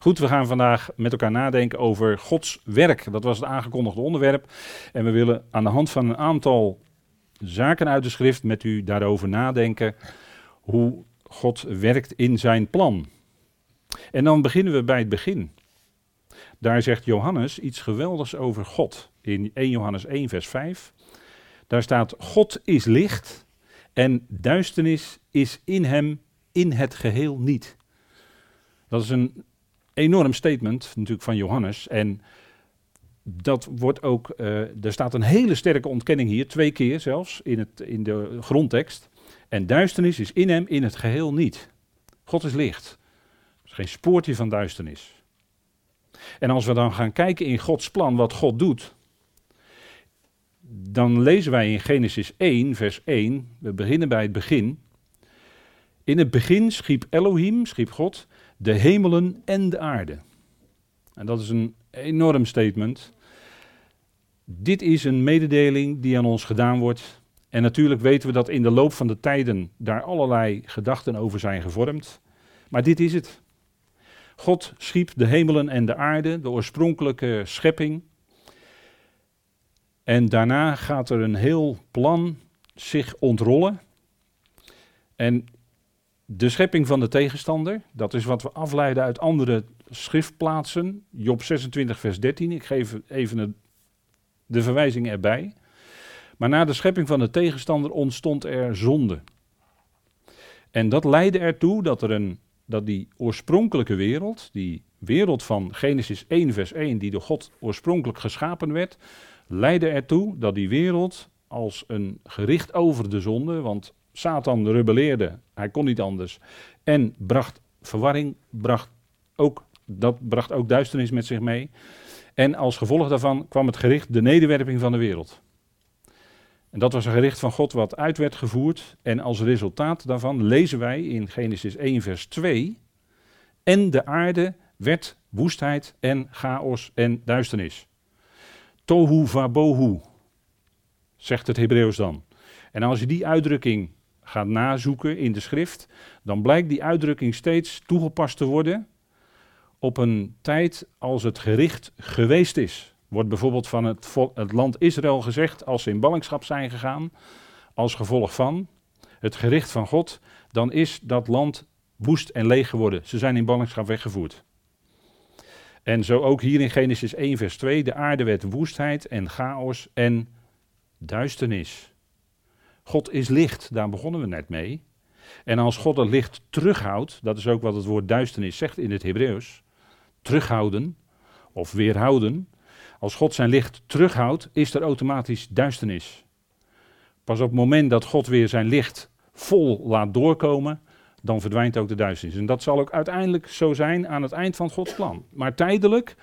Goed, we gaan vandaag met elkaar nadenken over Gods werk. Dat was het aangekondigde onderwerp. En we willen aan de hand van een aantal zaken uit de schrift met u daarover nadenken hoe God werkt in zijn plan. En dan beginnen we bij het begin. Daar zegt Johannes iets geweldigs over God. In 1 Johannes 1, vers 5. Daar staat: God is licht en duisternis is in hem in het geheel niet. Dat is een enorm statement natuurlijk van Johannes. En dat wordt ook, uh, er staat een hele sterke ontkenning hier, twee keer zelfs, in, het, in de grondtekst. En duisternis is in hem in het geheel niet. God is licht. Er is geen spoortje van duisternis. En als we dan gaan kijken in Gods plan wat God doet, dan lezen wij in Genesis 1, vers 1, we beginnen bij het begin. In het begin schiep Elohim, schiep God, de hemelen en de aarde. En dat is een enorm statement. Dit is een mededeling die aan ons gedaan wordt. En natuurlijk weten we dat in de loop van de tijden daar allerlei gedachten over zijn gevormd. Maar dit is het. God schiep de hemelen en de aarde, de oorspronkelijke schepping. En daarna gaat er een heel plan zich ontrollen. En de schepping van de tegenstander, dat is wat we afleiden uit andere schriftplaatsen. Job 26, vers 13. Ik geef even de verwijzing erbij. Maar na de schepping van de tegenstander ontstond er zonde. En dat leidde ertoe dat, er een, dat die oorspronkelijke wereld, die wereld van Genesis 1, vers 1, die door God oorspronkelijk geschapen werd, leidde ertoe dat die wereld als een gericht over de zonde, want Satan rebelleerde, hij kon niet anders, en bracht verwarring, bracht ook, dat bracht ook duisternis met zich mee. En als gevolg daarvan kwam het gericht de nederwerping van de wereld. En dat was een gericht van God wat uit werd gevoerd. En als resultaat daarvan lezen wij in Genesis 1, vers 2. En de aarde werd woestheid en chaos en duisternis. Tohu vabohu, zegt het Hebreeuws dan. En als je die uitdrukking gaat nazoeken in de schrift, dan blijkt die uitdrukking steeds toegepast te worden op een tijd als het gericht geweest is. Wordt bijvoorbeeld van het, het land Israël gezegd als ze in ballingschap zijn gegaan, als gevolg van het gericht van God, dan is dat land woest en leeg geworden. Ze zijn in ballingschap weggevoerd. En zo ook hier in Genesis 1, vers 2, de aarde werd woestheid en chaos en duisternis. God is licht, daar begonnen we net mee. En als God het licht terughoudt, dat is ook wat het woord duisternis zegt in het Hebreeuws, terughouden of weerhouden. Als God zijn licht terughoudt, is er automatisch duisternis. Pas op het moment dat God weer zijn licht vol laat doorkomen, dan verdwijnt ook de duisternis. En dat zal ook uiteindelijk zo zijn aan het eind van Gods plan. Maar tijdelijk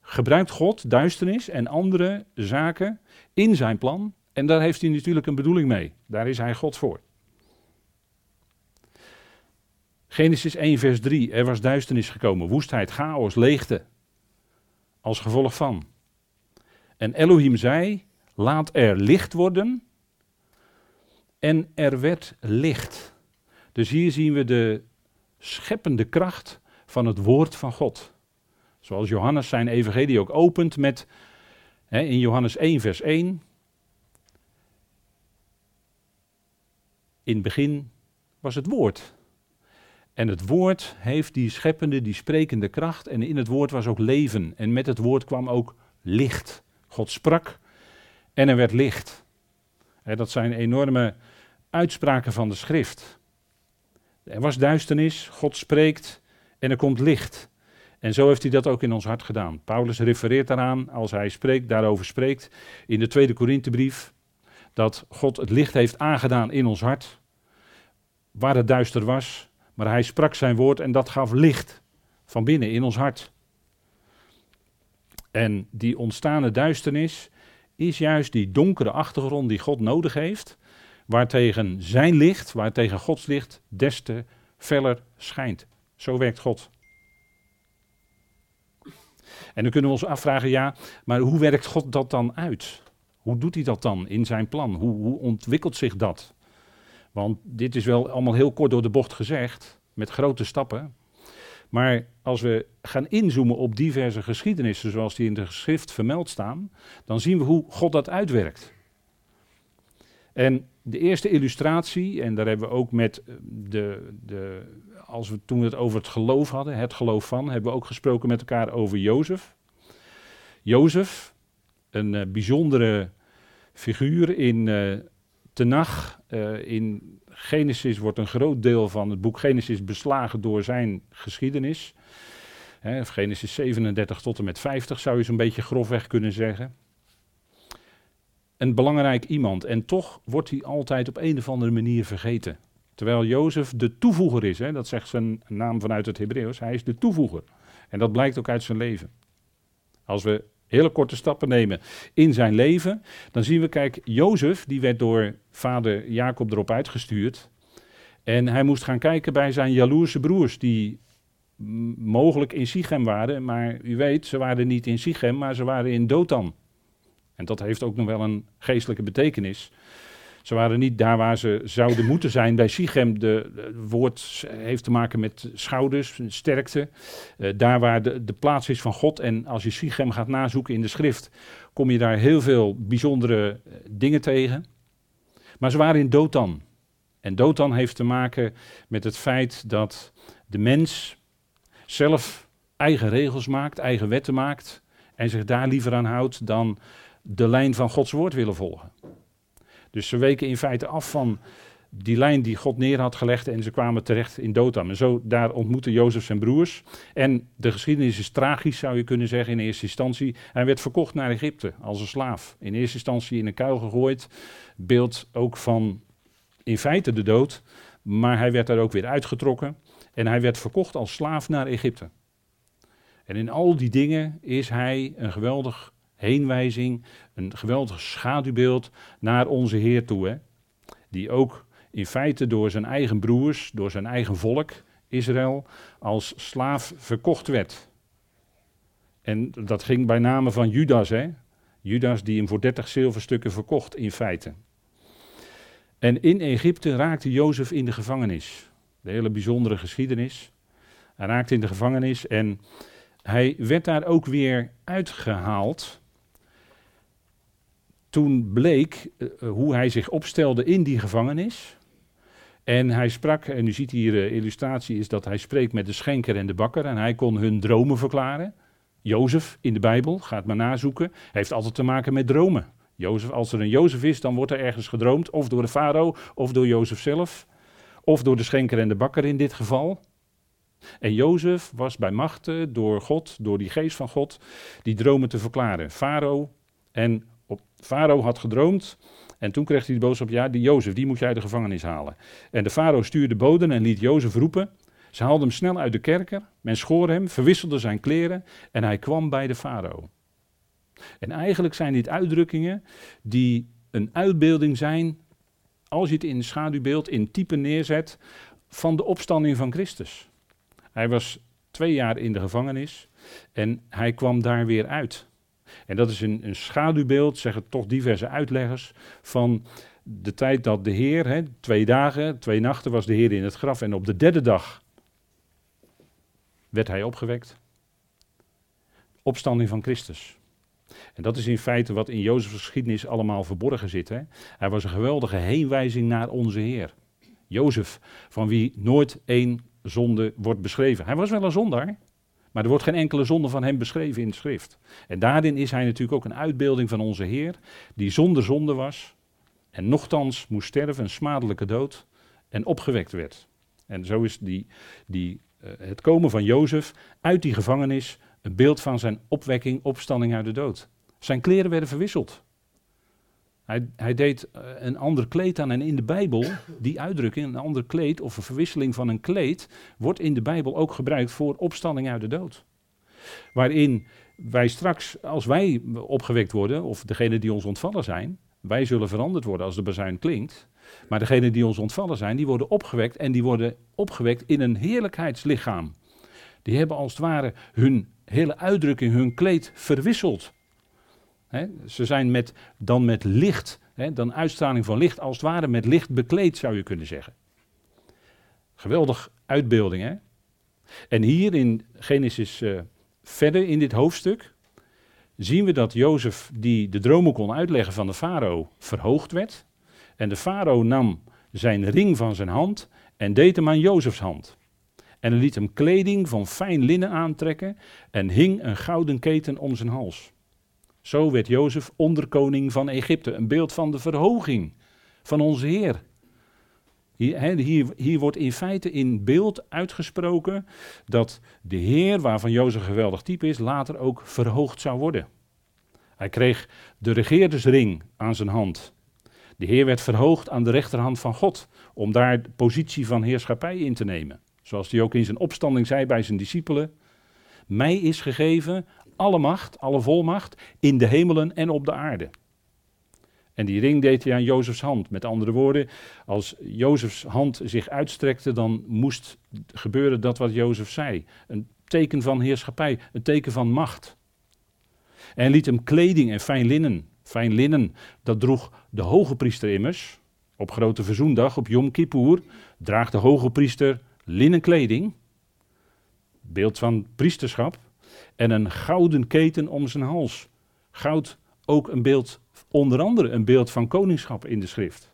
gebruikt God duisternis en andere zaken in zijn plan. En daar heeft hij natuurlijk een bedoeling mee. Daar is hij God voor. Genesis 1, vers 3. Er was duisternis gekomen, woestheid, chaos, leegte. Als gevolg van. En Elohim zei: Laat er licht worden. En er werd licht. Dus hier zien we de scheppende kracht van het woord van God. Zoals Johannes zijn evangelie ook opent met hè, in Johannes 1, vers 1. In het begin was het woord. En het woord heeft die scheppende, die sprekende kracht. En in het woord was ook leven. En met het woord kwam ook licht. God sprak en er werd licht. dat zijn enorme uitspraken van de schrift. Er was duisternis, God spreekt en er komt licht. En zo heeft hij dat ook in ons hart gedaan. Paulus refereert daaraan als hij spreekt, daarover spreekt in de tweede Korinthebrief. Dat God het licht heeft aangedaan in ons hart. Waar het duister was, maar hij sprak zijn woord en dat gaf licht van binnen in ons hart. En die ontstane duisternis is juist die donkere achtergrond die God nodig heeft, waartegen zijn licht, waartegen Gods licht des te feller schijnt. Zo werkt God. En dan kunnen we ons afvragen, ja, maar hoe werkt God dat dan uit? Hoe doet hij dat dan in zijn plan? Hoe, hoe ontwikkelt zich dat? Want dit is wel allemaal heel kort door de bocht gezegd, met grote stappen. Maar als we gaan inzoomen op diverse geschiedenissen zoals die in de geschrift vermeld staan, dan zien we hoe God dat uitwerkt. En de eerste illustratie, en daar hebben we ook met eh, de, de als we toen het over het geloof hadden, het geloof van, hebben we ook gesproken met elkaar over Jozef. Jozef, een uh, bijzondere figuur in uh, Tenach. Uh, in Genesis wordt een groot deel van het boek Genesis beslagen door zijn geschiedenis. Hè, Genesis 37 tot en met 50 zou je zo'n beetje grofweg kunnen zeggen. Een belangrijk iemand en toch wordt hij altijd op een of andere manier vergeten. Terwijl Jozef de toevoeger is, hè, dat zegt zijn naam vanuit het Hebreeuws, hij is de toevoeger. En dat blijkt ook uit zijn leven. Als we hele korte stappen nemen in zijn leven, dan zien we, kijk, Jozef, die werd door vader Jacob erop uitgestuurd. En hij moest gaan kijken bij zijn jaloerse broers, die mogelijk in Sichem waren. Maar u weet, ze waren niet in Sichem, maar ze waren in Dothan. En dat heeft ook nog wel een geestelijke betekenis. Ze waren niet daar waar ze zouden moeten zijn. Bij Sichem, de, woord heeft te maken met schouders, sterkte. Uh, daar waar de, de plaats is van God. En als je Sichem gaat nazoeken in de schrift, kom je daar heel veel bijzondere uh, dingen tegen. Maar ze waren in Dothan. En Dothan heeft te maken met het feit dat de mens zelf eigen regels maakt, eigen wetten maakt. En zich daar liever aan houdt dan de lijn van Gods woord willen volgen. Dus ze weken in feite af van die lijn die God neer had gelegd en ze kwamen terecht in Dothan. En zo daar ontmoette Jozef zijn broers. En de geschiedenis is tragisch, zou je kunnen zeggen, in eerste instantie. Hij werd verkocht naar Egypte als een slaaf. In eerste instantie in een kuil gegooid. Beeld ook van in feite de dood. Maar hij werd daar ook weer uitgetrokken. En hij werd verkocht als slaaf naar Egypte. En in al die dingen is hij een geweldig heenwijzing, een geweldig schaduwbeeld naar onze Heer toe. Hè? Die ook in feite door zijn eigen broers, door zijn eigen volk, Israël, als slaaf verkocht werd. En dat ging bij name van Judas, hè? Judas die hem voor 30 zilverstukken verkocht in feite. En in Egypte raakte Jozef in de gevangenis. De hele bijzondere geschiedenis. Hij raakte in de gevangenis en hij werd daar ook weer uitgehaald toen bleek uh, hoe hij zich opstelde in die gevangenis. En hij sprak, en u ziet hier de uh, illustratie, is dat hij spreekt met de schenker en de bakker. En hij kon hun dromen verklaren. Jozef in de Bijbel, gaat maar nazoeken, heeft altijd te maken met dromen. Jozef, als er een Jozef is, dan wordt er ergens gedroomd, of door de farao, of door Jozef zelf, of door de schenker en de bakker in dit geval. En Jozef was bij machten door God, door die geest van God, die dromen te verklaren. Farao en Farao had gedroomd en toen kreeg hij de boodschap, ja, die Jozef, die moet je uit de gevangenis halen. En de farao stuurde boden en liet Jozef roepen. Ze haalden hem snel uit de kerker, men schoor hem, verwisselde zijn kleren en hij kwam bij de farao. En eigenlijk zijn dit uitdrukkingen die een uitbeelding zijn, als je het in schaduwbeeld, in type neerzet, van de opstanding van Christus. Hij was twee jaar in de gevangenis en hij kwam daar weer uit. En dat is een, een schaduwbeeld, zeggen toch diverse uitleggers, van de tijd dat de Heer, hè, twee dagen, twee nachten was de Heer in het graf en op de derde dag werd hij opgewekt. Opstanding van Christus. En dat is in feite wat in Jozefs geschiedenis allemaal verborgen zit. Hè. Hij was een geweldige heenwijzing naar onze Heer. Jozef, van wie nooit één zonde wordt beschreven. Hij was wel een zondaar, maar er wordt geen enkele zonde van hem beschreven in de schrift. En daarin is hij natuurlijk ook een uitbeelding van onze Heer, die zonder zonde was en nochtans moest sterven, een smadelijke dood, en opgewekt werd. En zo is die, die, uh, het komen van Jozef uit die gevangenis een beeld van zijn opwekking, opstanding uit de dood. Zijn kleren werden verwisseld. Hij, hij, deed uh, een ander kleed aan en in de Bijbel, die uitdrukking, een ander kleed of een verwisseling van een kleed, wordt in de Bijbel ook gebruikt voor opstanding uit de dood. Waarin wij straks, als wij opgewekt worden, of degene die ons ontvallen zijn, wij zullen veranderd worden als de bazuin klinkt. Maar degenen die ons ontvallen zijn, die worden opgewekt en die worden opgewekt in een heerlijkheidslichaam. Die hebben als het ware hun hele uitdrukking, hun kleed verwisseld. Ze zijn met, dan met licht, dan uitstraling van licht, als het ware met licht bekleed zou je kunnen zeggen. Geweldig uitbeelding, hè? En hier in Genesis uh, verder in dit hoofdstuk zien we dat Jozef, die de dromen kon uitleggen van de farao, verhoogd werd. En de farao nam zijn ring van zijn hand en deed hem aan Jozefs hand. En liet hem kleding van fijn linnen aantrekken en hing een gouden keten om zijn hals. Zo werd Jozef onderkoning van Egypte, een beeld van de verhoging van onze Heer. Hier, hier, hier, wordt in feite in beeld uitgesproken dat de Heer, waarvan Jozef een geweldig type is, later ook verhoogd zou worden. Hij kreeg de regeerdersring aan zijn hand. De Heer werd verhoogd aan de rechterhand van God, om daar de positie van heerschappij in te nemen. Zoals hij ook in zijn opstanding zei bij zijn discipelen. Mij is gegeven alle macht, alle volmacht, in de hemelen en op de aarde. En die ring deed hij aan Jozefs hand. Met andere woorden, als Jozefs hand zich uitstrekte, dan moest gebeuren dat wat Jozef zei. Een teken van heerschappij, een teken van macht. En liet hem kleding en fijn linnen. Fijn linnen, dat droeg de hoge priester immers. Op grote verzoendag, op Yom Kippur, draagt de hoge priester linnen kleding. Beeld van priesterschap. En een gouden keten om zijn hals. Goud ook een beeld onder andere een beeld van koningschap in de schrift.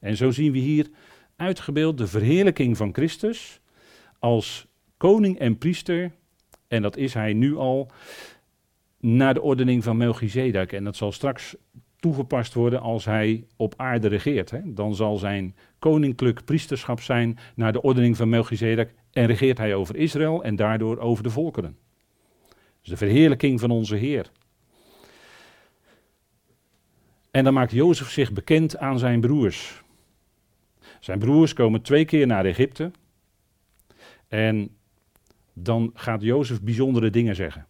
En zo zien we hier uitgebeeld de verheerlijking van Christus als koning en priester. En dat is hij nu al naar de ordening van Melchizedek. En dat zal straks toegepast worden als hij op aarde regeert. Hè. Dan zal zijn koninklijk priesterschap zijn naar de ordening van Melchizedek. En regeert hij over Israël en daardoor over de volkeren. De verheerlijking van onze Heer. En dan maakt Jozef zich bekend aan zijn broers. Zijn broers komen twee keer naar Egypte. En dan gaat Jozef bijzondere dingen zeggen.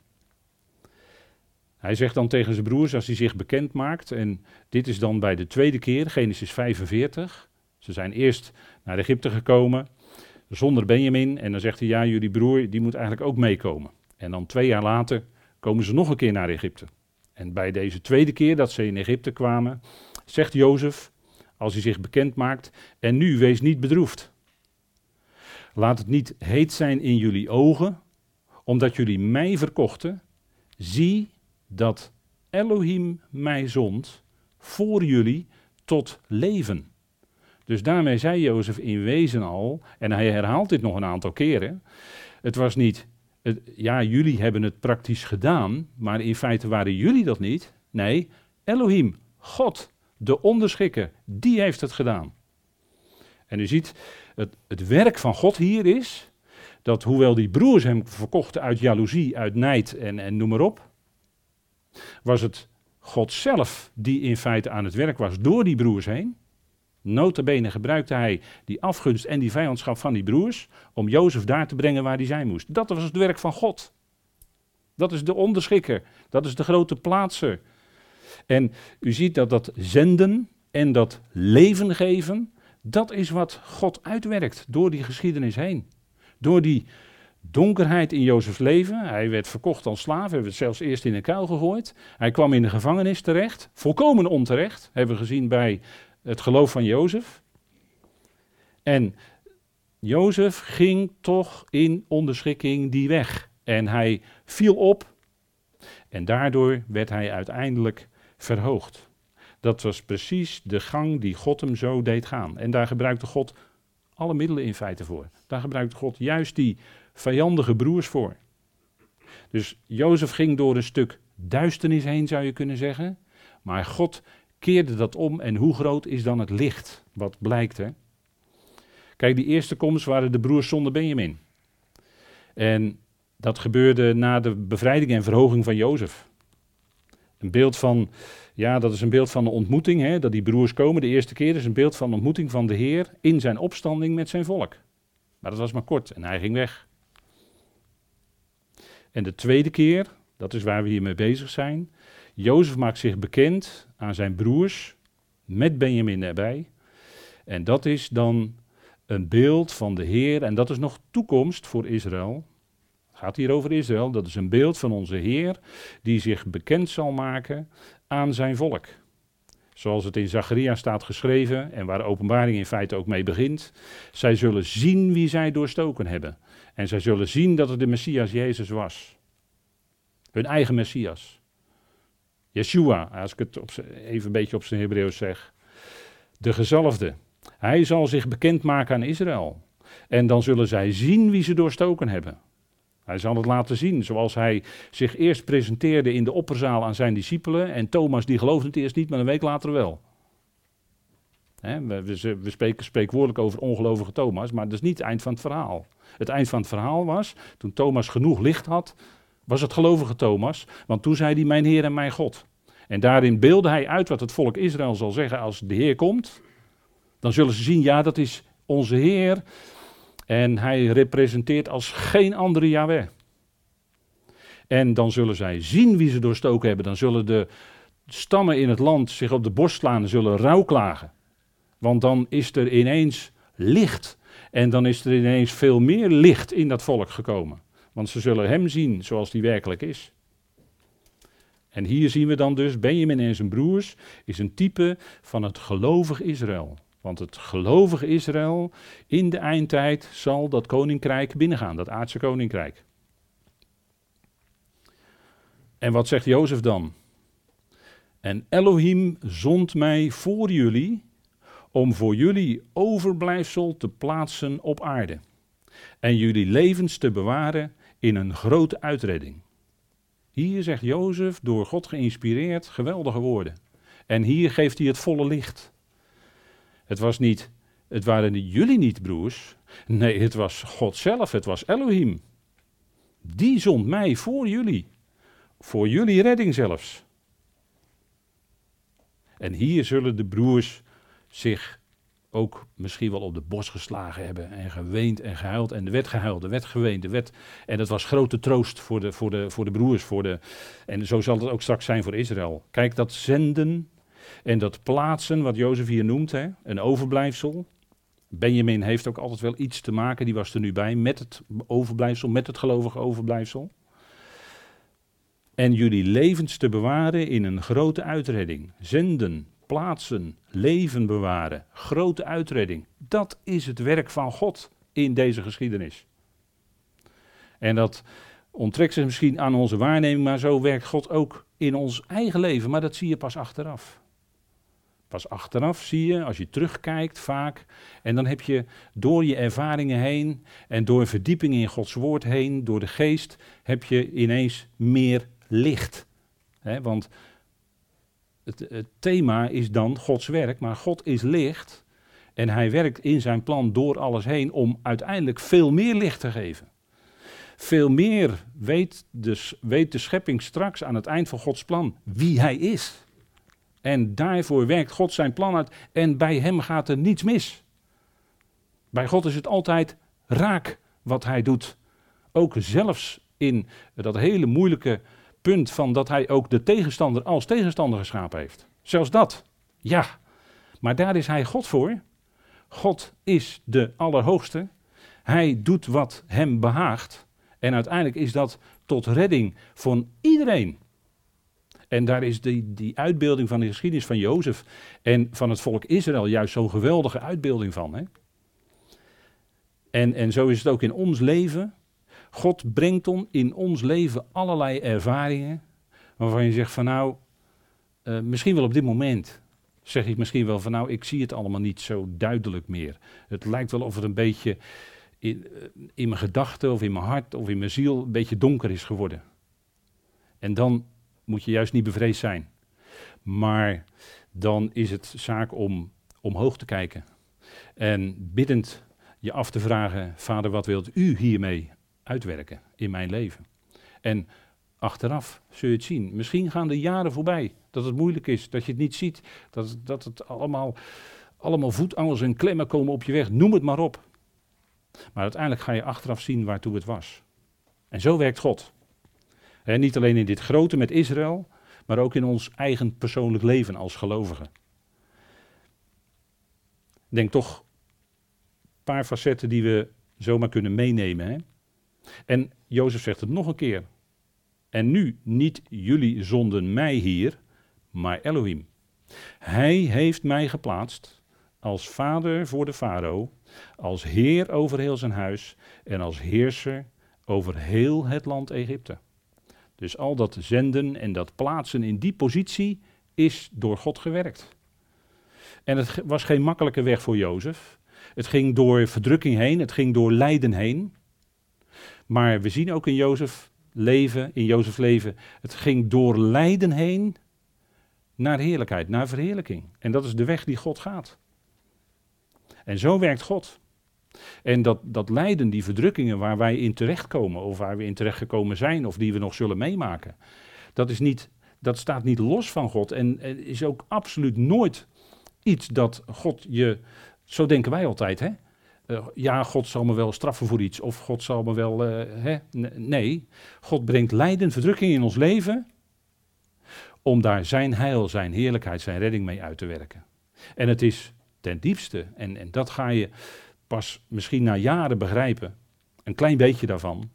Hij zegt dan tegen zijn broers als hij zich bekend maakt. En dit is dan bij de tweede keer, Genesis 45. Ze zijn eerst naar Egypte gekomen zonder Benjamin. En dan zegt hij, ja, jullie broer die moet eigenlijk ook meekomen. En dan twee jaar later komen ze nog een keer naar Egypte. En bij deze tweede keer dat ze in Egypte kwamen, zegt Jozef, als hij zich bekend maakt, en nu wees niet bedroefd. Laat het niet heet zijn in jullie ogen, omdat jullie mij verkochten. Zie dat Elohim mij zond voor jullie tot leven. Dus daarmee zei Jozef in wezen al, en hij herhaalt dit nog een aantal keren. Het was niet ja, jullie hebben het praktisch gedaan, maar in feite waren jullie dat niet. Nee, Elohim, God, de onderschikker, die heeft het gedaan. En u ziet, het, het werk van God hier is dat hoewel die broers hem verkochten uit jaloezie, uit nijd en, en noem maar op, was het God zelf die in feite aan het werk was door die broers heen. Notabene gebruikte hij die afgunst en die vijandschap van die broers om Jozef daar te brengen waar hij zijn moest. Dat was het werk van God. Dat is de onderschikker. Dat is de grote plaatser. En u ziet dat dat zenden en dat leven geven, dat is wat God uitwerkt door die geschiedenis heen. Door die donkerheid in Jozefs leven. Hij werd verkocht als slaaf, hij werd zelfs eerst in een kuil gegooid. Hij kwam in de gevangenis terecht, volkomen onterecht, hebben we gezien bij het geloof van Jozef. En Jozef ging toch in onderschikking die weg. En hij viel op. En daardoor werd hij uiteindelijk verhoogd. Dat was precies de gang die God hem zo deed gaan. En daar gebruikte God alle middelen in feite voor. Daar gebruikte God juist die vijandige broers voor. Dus Jozef ging door een stuk duisternis heen, zou je kunnen zeggen. Maar God keerde dat om en hoe groot is dan het licht wat blijkt. Hè? Kijk, die eerste komst waren de broers zonder Benjamin. En dat gebeurde na de bevrijding en verhoging van Jozef. Een beeld van, ja, dat is een beeld van de ontmoeting, hè, dat die broers komen de eerste keer, is een beeld van de ontmoeting van de Heer in zijn opstanding met zijn volk. Maar dat was maar kort en hij ging weg. En de tweede keer, dat is waar we hier mee bezig zijn, Jozef maakt zich bekend aan zijn broers met Benjamin erbij. En dat is dan een beeld van de Heer en dat is nog toekomst voor Israël. Het gaat hier over Israël, dat is een beeld van onze Heer die zich bekend zal maken aan zijn volk. Zoals het in Zacharia staat geschreven en waar de openbaring in feite ook mee begint. Zij zullen zien wie zij doorstoken hebben. En zij zullen zien dat het de Messias Jezus was. Hun eigen Messias. Yeshua, als ik het even een beetje op zijn Hebreeuws zeg. De gezalfde. Hij zal zich bekendmaken aan Israël. En dan zullen zij zien wie ze doorstoken hebben. Hij zal het laten zien, zoals hij zich eerst presenteerde in de opperzaal aan zijn discipelen. En Thomas die geloofde het eerst niet, maar een week later wel. we, we, we, spreken spreekwoordelijk over ongelovige Thomas, maar dat is niet het eind van het verhaal. Het eind van het verhaal was, toen Thomas genoeg licht had, was het gelovige Thomas, want toen zei hij mijn Heer en mijn God. En daarin beelde hij uit wat het volk Israël zal zeggen als de Heer komt. Dan zullen ze zien, ja, dat is onze Heer. En hij representeert als geen andere Yahweh. En dan zullen zij zien wie ze doorstoken hebben. Dan zullen de stammen in het land zich op de borst slaan en zullen rouwklagen. Want dan is er ineens licht. En dan is er ineens veel meer licht in dat volk gekomen. Want ze zullen hem zien zoals hij werkelijk is. En hier zien we dan dus Benjamin en zijn broers is een type van het gelovig Israël. Want het gelovige Israël in de eindtijd zal dat koninkrijk binnengaan, dat aardse koninkrijk. En wat zegt Jozef dan? En Elohim zond mij voor jullie om voor jullie overblijfsel te plaatsen op aarde en jullie levens te bewaren in een grote uitredding. Hier zegt Jozef, door God geïnspireerd, geweldige woorden. En hier geeft hij het volle licht. Het was niet, het waren jullie niet, broers. Nee, het was God zelf, het was Elohim. Die zond mij voor jullie. Voor jullie redding zelfs. En hier zullen de broers zich ook misschien wel op de borst geslagen hebben en geweend en gehuild. En de wet gehuild, de wet geweend. En dat was grote troost voor de, voor de, voor de broers. Voor de, en zo zal het ook straks zijn voor Israël. Kijk, dat zenden en dat plaatsen, wat Jozef hier noemt, hè, een overblijfsel. Benjamin heeft ook altijd wel iets te maken, die was er nu bij, met het overblijfsel, met het gelovige overblijfsel. En jullie levens te bewaren in een grote uitredding. Zenden, plaatsen, leven bewaren, grote uitredding. Dat is het werk van God in deze geschiedenis. En dat onttrekt zich misschien aan onze waarneming, maar zo werkt God ook in ons eigen leven. Maar dat zie je pas achteraf. Pas achteraf zie je, als je terugkijkt vaak, en dan heb je door je ervaringen heen en door verdieping in Gods woord heen, door de geest, heb je ineens meer licht. want het, thema is dan Gods werk, maar God is licht en hij werkt in zijn plan door alles heen om uiteindelijk veel meer licht te geven. Veel meer weet de, weet de schepping straks aan het eind van Gods plan wie hij is. En daarvoor werkt God zijn plan uit en bij hem gaat er niets mis. Bij God is het altijd raak wat hij doet. Ook zelfs in dat hele moeilijke punt van dat hij ook de tegenstander als tegenstander geschapen heeft. Zelfs dat. Ja. Maar daar is hij God voor. God is de Allerhoogste. Hij doet wat hem behaagt. En uiteindelijk is dat tot redding van iedereen. En daar is die, die uitbeelding van de geschiedenis van Jozef en van het volk Israël juist zo'n geweldige uitbeelding van. Hè? En, en zo is het ook in ons leven. God brengt on in ons leven allerlei ervaringen waarvan je zegt van nou, uh, misschien wel op dit moment zeg ik misschien wel van nou, ik zie het allemaal niet zo duidelijk meer. Het lijkt wel of het een beetje in, eh, in mijn gedachten of in mijn hart of in mijn ziel een beetje donker is geworden. En dan moet je juist niet bevreesd zijn. Maar dan is het zaak om omhoog te kijken. En biddend je af te vragen, Vader, wat wilt u hiermee uitwerken in mijn leven? En achteraf zul je het zien. Misschien gaan de jaren voorbij, dat het moeilijk is, dat je het niet ziet, dat, dat het allemaal, allemaal voetangels en klemmen komen op je weg, noem het maar op. Maar uiteindelijk ga je achteraf zien waartoe het was. En zo werkt God niet alleen in dit grote met Israël, maar ook in ons eigen persoonlijk leven als gelovigen. Denk toch een paar facetten die we zomaar kunnen meenemen. Hè? En Jozef zegt het nog een keer. En nu niet jullie zonden mij hier, maar Elohim. Hij heeft mij geplaatst als vader voor de farao, als heer over heel zijn huis en als heerser over heel het land Egypte. Dus al dat zenden en dat plaatsen in die positie is door God gewerkt. En het was geen makkelijke weg voor Jozef. Het ging door verdrukking heen, het ging door lijden heen. Maar we zien ook in Jozef leven, in Jozef leven, het ging door lijden heen naar heerlijkheid, naar verheerlijking. En dat is de weg die God gaat. En zo werkt God. En dat, dat lijden, die verdrukkingen waar wij in terechtkomen, of waar we in terechtgekomen zijn, of die we nog zullen meemaken, dat, is niet, dat staat niet los van God en, en is ook absoluut nooit iets dat God je, zo denken wij altijd, hè? Uh, ja, God zal me wel straffen voor iets, of God zal me wel, uh, hè? nee, God brengt lijden, verdrukking in ons leven, om daar zijn heil, zijn heerlijkheid, zijn redding mee uit te werken. En het is ten diepste, en, en dat ga je pas misschien na jaren begrijpen, een klein beetje daarvan,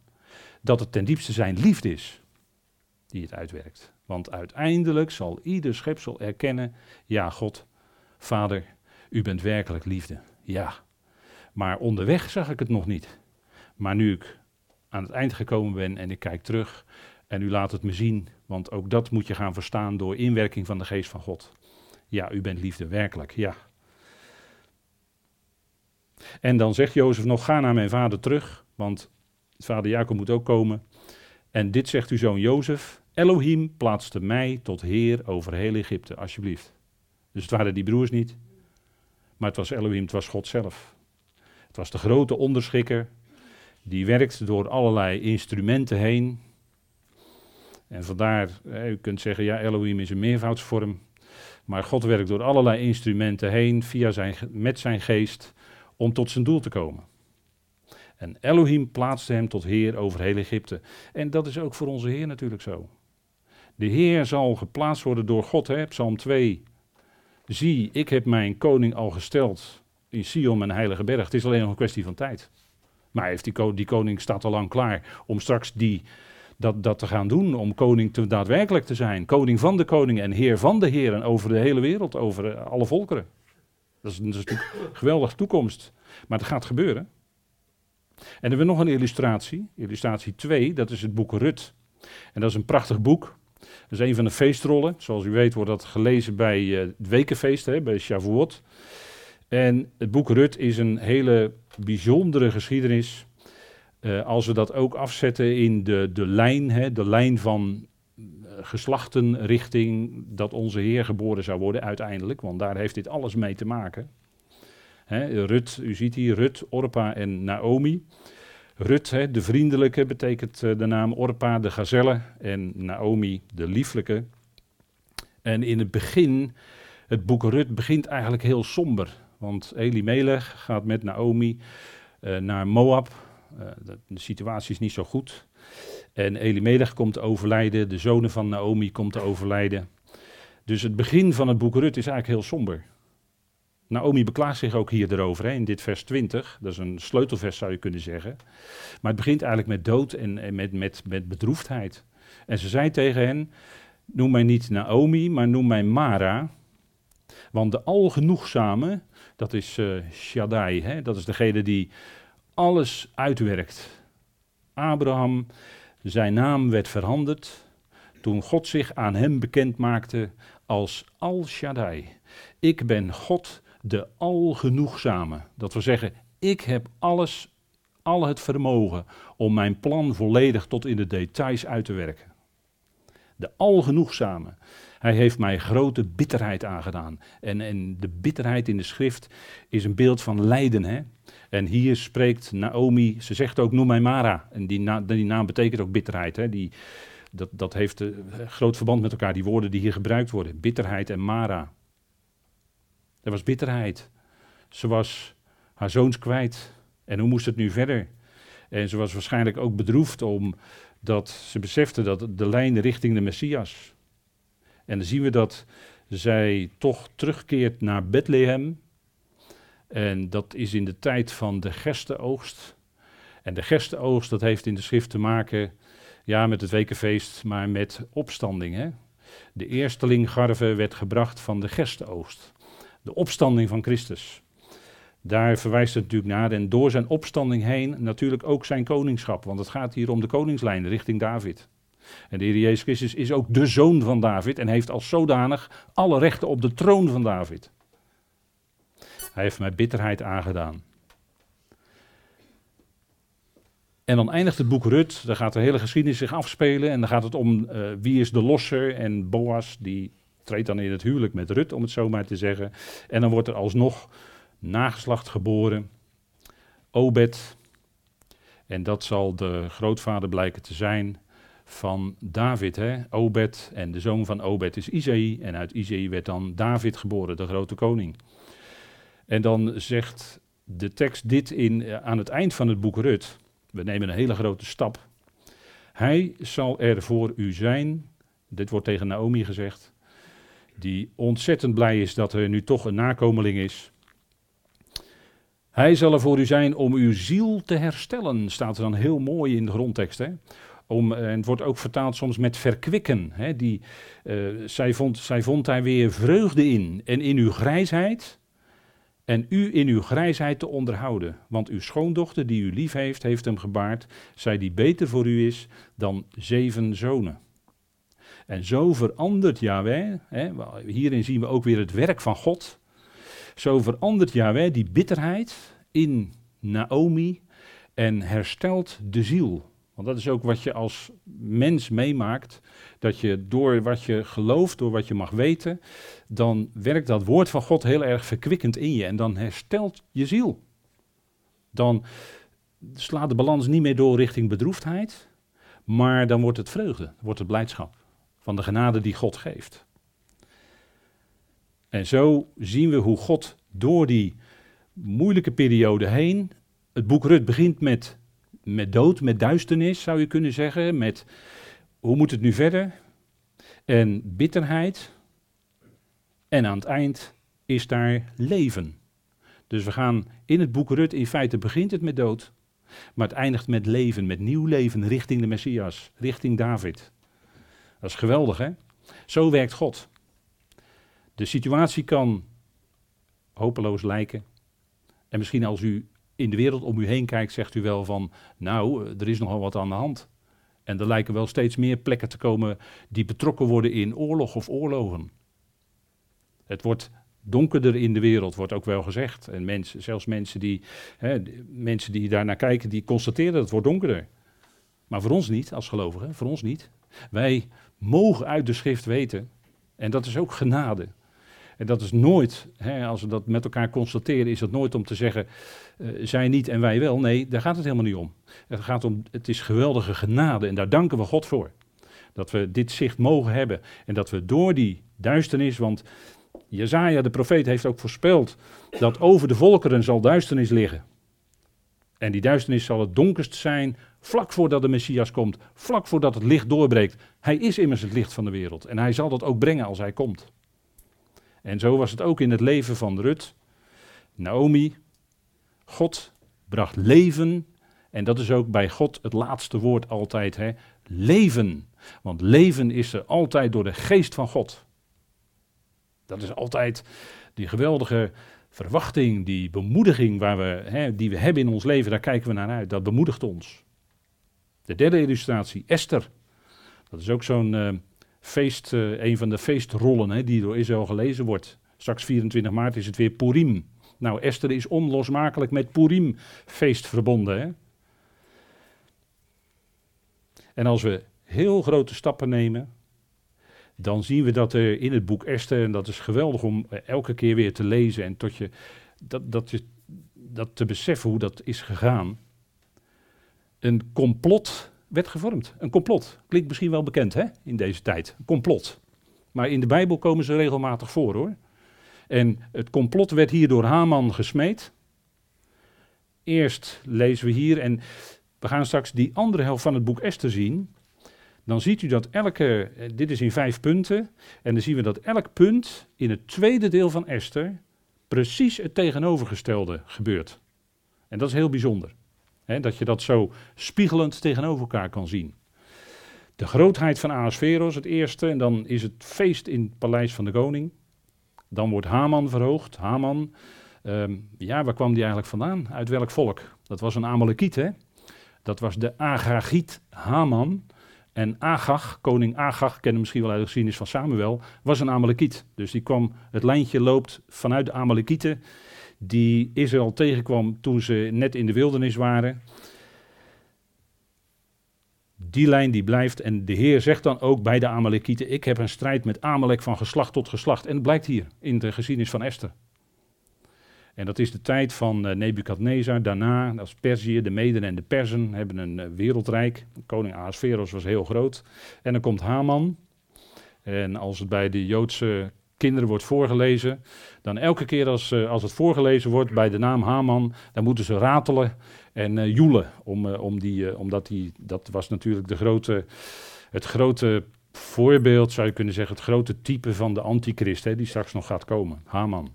dat het ten diepste zijn liefde is die het uitwerkt. Want uiteindelijk zal ieder schepsel erkennen, ja God, Vader, u bent werkelijk liefde. Ja, maar onderweg zag ik het nog niet. Maar nu ik aan het eind gekomen ben en ik kijk terug en u laat het me zien, want ook dat moet je gaan verstaan door inwerking van de geest van God. Ja, u bent liefde, werkelijk, ja. En dan zegt Jozef nog, ga naar mijn vader terug, want vader Jacob moet ook komen. En dit zegt uw zoon Jozef, Elohim plaatste mij tot heer over heel Egypte, alsjeblieft. Dus het waren die broers niet, maar het was Elohim, het was God zelf. Was de grote onderschikker, die werkt door allerlei instrumenten heen. En vandaar, u kunt zeggen, ja, Elohim is een meervoudsvorm. Maar God werkt door allerlei instrumenten heen, via zijn, met zijn geest, om tot zijn doel te komen. En Elohim plaatste hem tot Heer over heel Egypte. En dat is ook voor onze Heer natuurlijk zo. De Heer zal geplaatst worden door God, hè? Psalm 2. Zie, ik heb mijn koning al gesteld in Sion, mijn heilige berg. Het is alleen nog een kwestie van tijd. Maar heeft die, die koning staat al lang klaar om straks die, dat, dat te gaan doen, om koning te, daadwerkelijk te zijn. Koning van de koningen en heer van de heren over de hele wereld, over eh, alle volkeren. Dat is, dat is natuurlijk een geweldige toekomst. Maar het gaat gebeuren. En dan hebben we nog een illustratie. Illustratie 2, dat is het boek Rut. En dat is een prachtig boek. Dat is een van de feestrollen. Zoals u weet wordt dat gelezen bij uh, het wekenfeest, hè, bij Shavuot. En het boek Rut is een hele bijzondere geschiedenis. Uh, als we dat ook afzetten in de, de lijn, hè, de lijn van uh, geslachten richting dat onze Heer geboren zou worden uiteindelijk. Want daar heeft dit alles mee te maken. Hè, Rut, u ziet hier Rut, Orpa en Naomi. Rut, hè, de vriendelijke, betekent uh, de naam Orpa, de gazelle. En Naomi, de lieflijke. En in het begin, het boek Rut begint eigenlijk heel somber. Want Elimelech gaat met Naomi uh, naar Moab. Uh, de situatie is niet zo goed. En Elimelech komt te overlijden, de zonen van Naomi komt te overlijden. Dus het begin van het boek Rut is eigenlijk heel somber. Naomi beklaagt zich ook hier erover, hè, in dit vers 20. Dat is een sleutelvers zou je kunnen zeggen. Maar het begint eigenlijk met dood en, en met, met, met bedroefdheid. En ze zei tegen hen, noem mij niet Naomi, maar noem mij Mara. Want de algenoegzame, dat is uh, Shaddai, hè, dat is degene die alles uitwerkt. Abraham, zijn naam werd veranderd toen God zich aan hem bekend maakte als Al Shaddai. Ik ben God de algenoegzame. Dat wil zeggen, ik heb alles, al het vermogen om mijn plan volledig tot in de details uit te werken. De algenoegzame. Hij heeft mij grote bitterheid aangedaan. En, en de bitterheid in de schrift is een beeld van lijden. Hè? En hier spreekt Naomi, ze zegt ook noem mij Mara. En die, die naam betekent ook bitterheid. Hè? Die, dat, dat heeft een groot verband met elkaar, die woorden die hier gebruikt worden. Bitterheid en Mara. Er was bitterheid. Ze was haar zoons kwijt. En hoe moest het nu verder? En ze was waarschijnlijk ook bedroefd omdat ze besefte dat de lijn richting de Messias. En dan zien we dat zij toch terugkeert naar Bethlehem. En dat is in de tijd van de gerstenoogst. En de gerstenoogst, dat heeft in de schrift te maken, ja, met het wekenfeest, maar met opstanding. Hè? De eerstelinggarve werd gebracht van de gerstenoogst. De opstanding van Christus. Daar verwijst het natuurlijk naar. En door zijn opstanding heen natuurlijk ook zijn koningschap. Want het gaat hier om de koningslijn richting David. En de Heer Jezus Christus is ook de zoon van David en heeft als zodanig alle rechten op de troon van David. Hij heeft mij bitterheid aangedaan. En dan eindigt het boek Rut, daar gaat de hele geschiedenis zich afspelen en dan gaat het om uh, wie is de losser en Boas die treedt dan in het huwelijk met Rut, om het zo maar te zeggen. En dan wordt er alsnog nageslacht geboren, Obed, en dat zal de grootvader blijken te zijn van David, hè? Obed, en de zoon van Obed is Isaïe, en uit Isaïe werd dan David geboren, de grote koning. En dan zegt de tekst dit in, eh, aan het eind van het boek Rut. We nemen een hele grote stap. Hij zal er voor u zijn, dit wordt tegen Naomi gezegd, die ontzettend blij is dat er nu toch een nakomeling is. Hij zal er voor u zijn om uw ziel te herstellen, staat er dan heel mooi in de grondtekst. Hè? Om, en het wordt ook vertaald soms met verkwikken. Hè? Die, uh, zij, vond, zij vond daar weer vreugde in. En in uw grijsheid en u in uw grijsheid te onderhouden. Want uw schoondochter die u lief heeft, heeft hem gebaard, zij die beter voor u is dan zeven zonen. En zo verandert Yahweh, hè, hierin zien we ook weer het werk van God. Zo verandert Yahweh die bitterheid in Naomi en herstelt de ziel. Want dat is ook wat je als mens meemaakt. Dat je door wat je gelooft, door wat je mag weten, dan werkt dat woord van God heel erg verkwikkend in je. En dan herstelt je ziel. Dan slaat de balans niet meer door richting bedroefdheid, maar dan wordt het vreugde, wordt het blijdschap van de genade die God geeft. En zo zien we hoe God door die moeilijke periode heen, het boek Rut begint met met dood, met duisternis zou je kunnen zeggen, met hoe moet het nu verder? En bitterheid. En aan het eind is daar leven. Dus we gaan in het boek Rut, in feite begint het met dood, maar het eindigt met leven, met nieuw leven richting de Messias, richting David. Dat is geweldig, hè? Zo werkt God. De situatie kan hopeloos lijken. En misschien als u in de wereld om u heen kijkt, zegt u wel van, nou, er is nogal wat aan de hand. En er lijken wel steeds meer plekken te komen die betrokken worden in oorlog of oorlogen. Het wordt donkerder in de wereld, wordt ook wel gezegd. En mensen, zelfs mensen die, hè, mensen die daarnaar kijken, die constateren dat het wordt donkerder. Maar voor ons niet, als gelovigen, voor ons niet. Wij mogen uit de schrift weten, en dat is ook genade. En dat is nooit, hè, als we dat met elkaar constateren, is dat nooit om te zeggen, uh, zij niet en wij wel. Nee, daar gaat het helemaal niet om. Het gaat om, het is geweldige genade en daar danken we God voor. Dat we dit zicht mogen hebben en dat we door die duisternis, want Jezaja de profeet heeft ook voorspeld dat over de volkeren zal duisternis liggen. En die duisternis zal het donkerst zijn vlak voordat de Messias komt, vlak voordat het licht doorbreekt. Hij is immers het licht van de wereld en hij zal dat ook brengen als hij komt. En zo was het ook in het leven van Rut. Naomi, God bracht leven. En dat is ook bij God het laatste woord altijd. Hè? Leven. Want leven is er altijd door de geest van God. Dat is altijd die geweldige verwachting, die bemoediging waar we, hè, die we hebben in ons leven. Daar kijken we naar uit. Dat bemoedigt ons. De derde illustratie, Esther. Dat is ook zo'n uh, feest, uh, een van de feestrollen hè, die door Israël gelezen wordt. Straks 24 maart is het weer Purim. Nou, Esther is onlosmakelijk met Purim feest verbonden. Hè? En als we heel grote stappen nemen, dan zien we dat er in het boek Esther, en dat is geweldig om eh, elke keer weer te lezen en tot je dat, dat, je, dat te beseffen hoe dat is gegaan, een complot werd gevormd. Een complot. Klinkt misschien wel bekend hè, in deze tijd. Een complot. Maar in de Bijbel komen ze regelmatig voor hoor. En het complot werd hier door Haman gesmeed. Eerst lezen we hier, en we gaan straks die andere helft van het boek Esther zien. Dan ziet u dat elke, eh, dit is in vijf punten, en dan zien we dat elk punt in het tweede deel van Esther precies het tegenovergestelde gebeurt. En dat is heel bijzonder. Dat je dat zo spiegelend tegenover elkaar kan zien. De grootheid van Ahasveros, het eerste, en dan is het feest in het paleis van de koning. Dan wordt Haman verhoogd. Haman, ehm, ja, waar kwam die eigenlijk vandaan? Uit welk volk? Dat was een Amalekiet, hè? Dat was de Agagiet Haman. En Agag, koning Agag, kennen misschien wel uit de geschiedenis van Samuel, was een Amalekiet. Dus die kwam, het lijntje loopt vanuit de Amalekieten, die Israël tegenkwam toen ze net in de wildernis waren. Die lijn die blijft en de Heer zegt dan ook bij de Amalekieten, ik heb een strijd met Amalek van geslacht tot geslacht. En het blijkt hier in de geschiedenis van Esther. En dat is de tijd van uh, Nebukadnezar. Daarna, dat is Perzië, de Meden en de Persen hebben een uh, wereldrijk. Koning Ahasveros was heel groot. En dan komt Haman. En als het bij de Joodse kinderen wordt voorgelezen, dan elke keer als, uh, als het voorgelezen wordt bij de naam Haman, dan moeten ze ratelen en joelen. Om, om die, omdat die, dat was natuurlijk de grote, het grote voorbeeld, zou je kunnen zeggen, het grote type van de antichrist, hè, die straks nog gaat komen. Haman.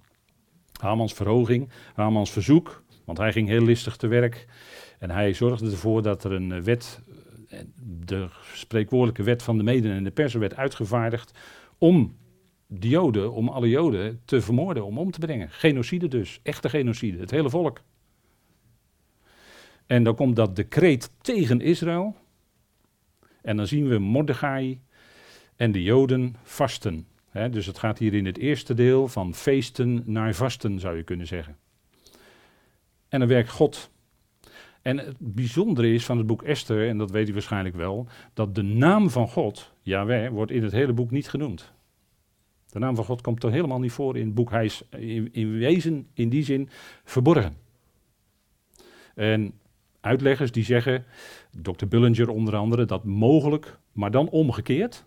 Hamans verhoging, Hamans verzoek, want hij ging heel listig te werk. En hij zorgde ervoor dat er een eh, wet, eh, de spreekwoordelijke wet van de meden en de persen werd uitgevaardigd om de Joden, om alle Joden te vermoorden, om om te brengen. Genocide dus, echte genocide, het hele volk. En dan komt dat decreet tegen Israël. En dan zien we Mordechai en de Joden vasten dus het gaat hier in het eerste deel van feesten naar vasten, zou je kunnen zeggen. En dan werkt God. En het bijzondere is van het boek Esther, en dat weet u waarschijnlijk wel, dat de naam van God, Yahweh, wordt in het hele boek niet genoemd. De naam van God komt er helemaal niet voor in het boek. Hij is in, in wezen, in die zin, verborgen. En uitleggers die zeggen, Dr. Bullinger onder andere, dat mogelijk, maar dan omgekeerd,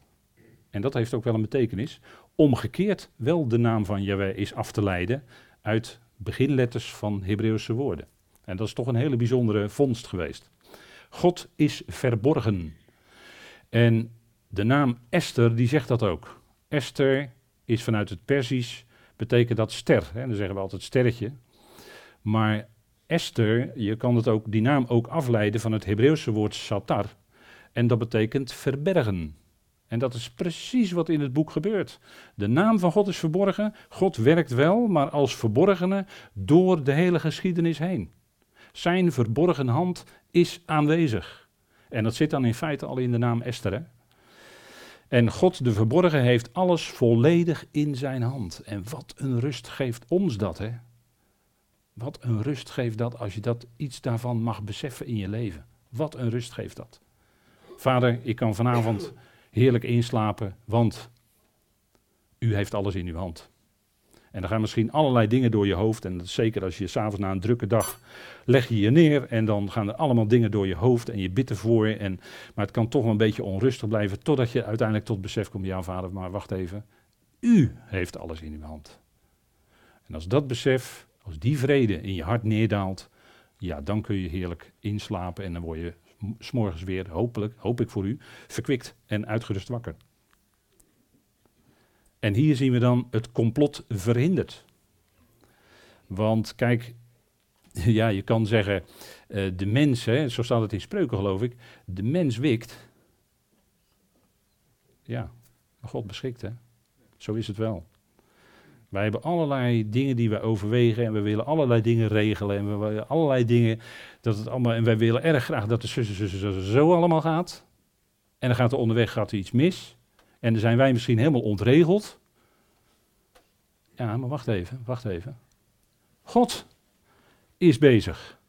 en dat heeft ook wel een betekenis, omgekeerd wel de naam van Yahweh is af te leiden uit beginletters van Hebreeuwse woorden. En dat is toch een hele bijzondere vondst geweest. God is verborgen. En de naam Esther, die zegt dat ook. Esther is vanuit het Persisch, betekent dat ster. Hè? Dan zeggen we altijd sterretje. Maar Esther, je kan het ook, die naam ook afleiden van het Hebreeuwse woord satar. En dat betekent verbergen. En dat is precies wat in het boek gebeurt. De naam van God is verborgen. God werkt wel, maar als verborgene door de hele geschiedenis heen. Zijn verborgen hand is aanwezig. En dat zit dan in feite al in de naam Esther. Hè? En God de verborgen heeft alles volledig in zijn hand. En wat een rust geeft ons dat, hè? Wat een rust geeft dat als je dat iets daarvan mag beseffen in je leven. Wat een rust geeft dat. Vader, ik kan vanavond heerlijk inslapen, want u heeft alles in uw hand. En dan gaan misschien allerlei dingen door je hoofd. En zeker als je s'avonds na een drukke dag leg je je neer. En dan gaan er allemaal dingen door je hoofd. En je bidt ervoor. En, maar het kan toch wel een beetje onrustig blijven. Totdat je uiteindelijk tot besef komt. Ja, vader, maar wacht even. U heeft alles in uw hand. En als dat besef, als die vrede in je hart neerdaalt. Ja, dan kun je heerlijk inslapen. En dan word je s'morgens weer, hopelijk, hoop ik voor u, verkwikt en uitgerust wakker. En hier zien we dan het complot verhinderd. Want kijk, ja, je kan zeggen, uh, de mens, zo staat het in spreuken geloof ik, de mens wikt. Ja, maar God beschikt hè. Zo is het wel. Wij hebben allerlei dingen die we overwegen en we willen allerlei dingen regelen en we willen allerlei dingen dat het allemaal en wij willen erg graag dat de zussen, zussen zo allemaal gaat. En dan gaat er onderweg gaat er iets mis en dan zijn wij misschien helemaal ontregeld. Ja, maar wacht even, wacht even. God is bezig.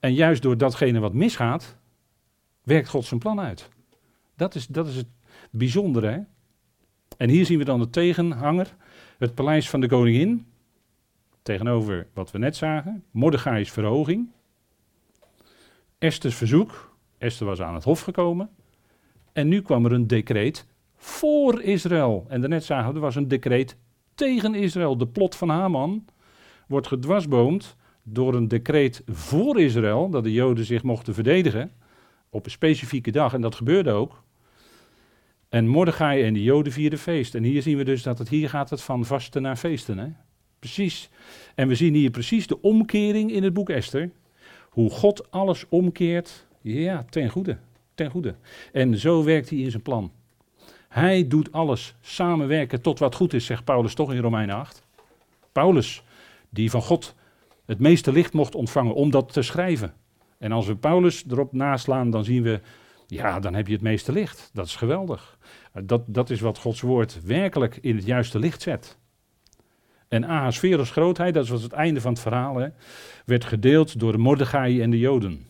En juist door datgene wat misgaat, werkt God zijn plan uit. Dat is, dat is het bijzondere. Hè? En hier zien we dan de tegenhanger het paleis van de koningin, tegenover wat we net zagen. Mordechai's verhoging. Esther's verzoek. Esther was aan het hof gekomen. En nu kwam er een decreet voor Israël. En daarnet zagen we, er was een decreet tegen Israël. De plot van Haman wordt gedwarsboomd door een decreet voor Israël, dat de Joden zich mochten verdedigen op een specifieke dag. En dat gebeurde ook. En Mordechai en de Joden vierden feest. En hier zien we dus dat het hier gaat het van vasten naar feesten. Hè? Precies. En we zien hier precies de omkering in het boek Esther. Hoe God alles omkeert, ja, ten goede. Ten goede. En zo werkt hij in zijn plan. Hij doet alles samenwerken tot wat goed is, zegt Paulus toch in Romeinen 8. Paulus, die van God het meeste licht mocht ontvangen om dat te schrijven. En als we Paulus erop naslaan, dan zien we, ja, dan heb je het meeste licht. Dat is geweldig. Dat, dat is wat Gods woord werkelijk in het juiste licht zet. En Ahasveros grootheid, dat was het einde van het verhaal, hè, werd gedeeld door de Mordechai en de Joden.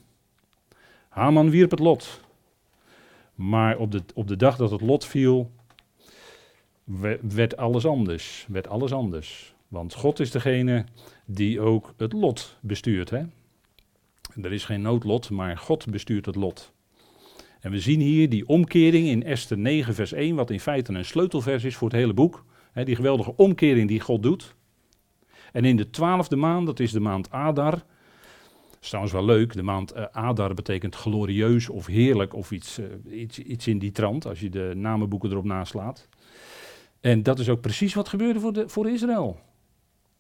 Haman wierp het lot. Maar op de, op de dag dat het lot viel, werd alles anders. Werd alles anders. Want God is degene die ook het lot bestuurt. Hè? Er is geen noodlot, maar God bestuurt het lot. En we zien hier die omkering in Esther 9, vers 1, wat in feite een sleutelvers is voor het hele boek. Hè, die geweldige omkering die God doet. En in de twaalfde maand, dat is de maand Adar. Is trouwens wel leuk, de maand uh, Adar betekent glorieus of heerlijk of iets, uh, iets, iets in die trant, als je de namenboeken erop naslaat. En dat is ook precies wat gebeurde voor, de, voor Israël.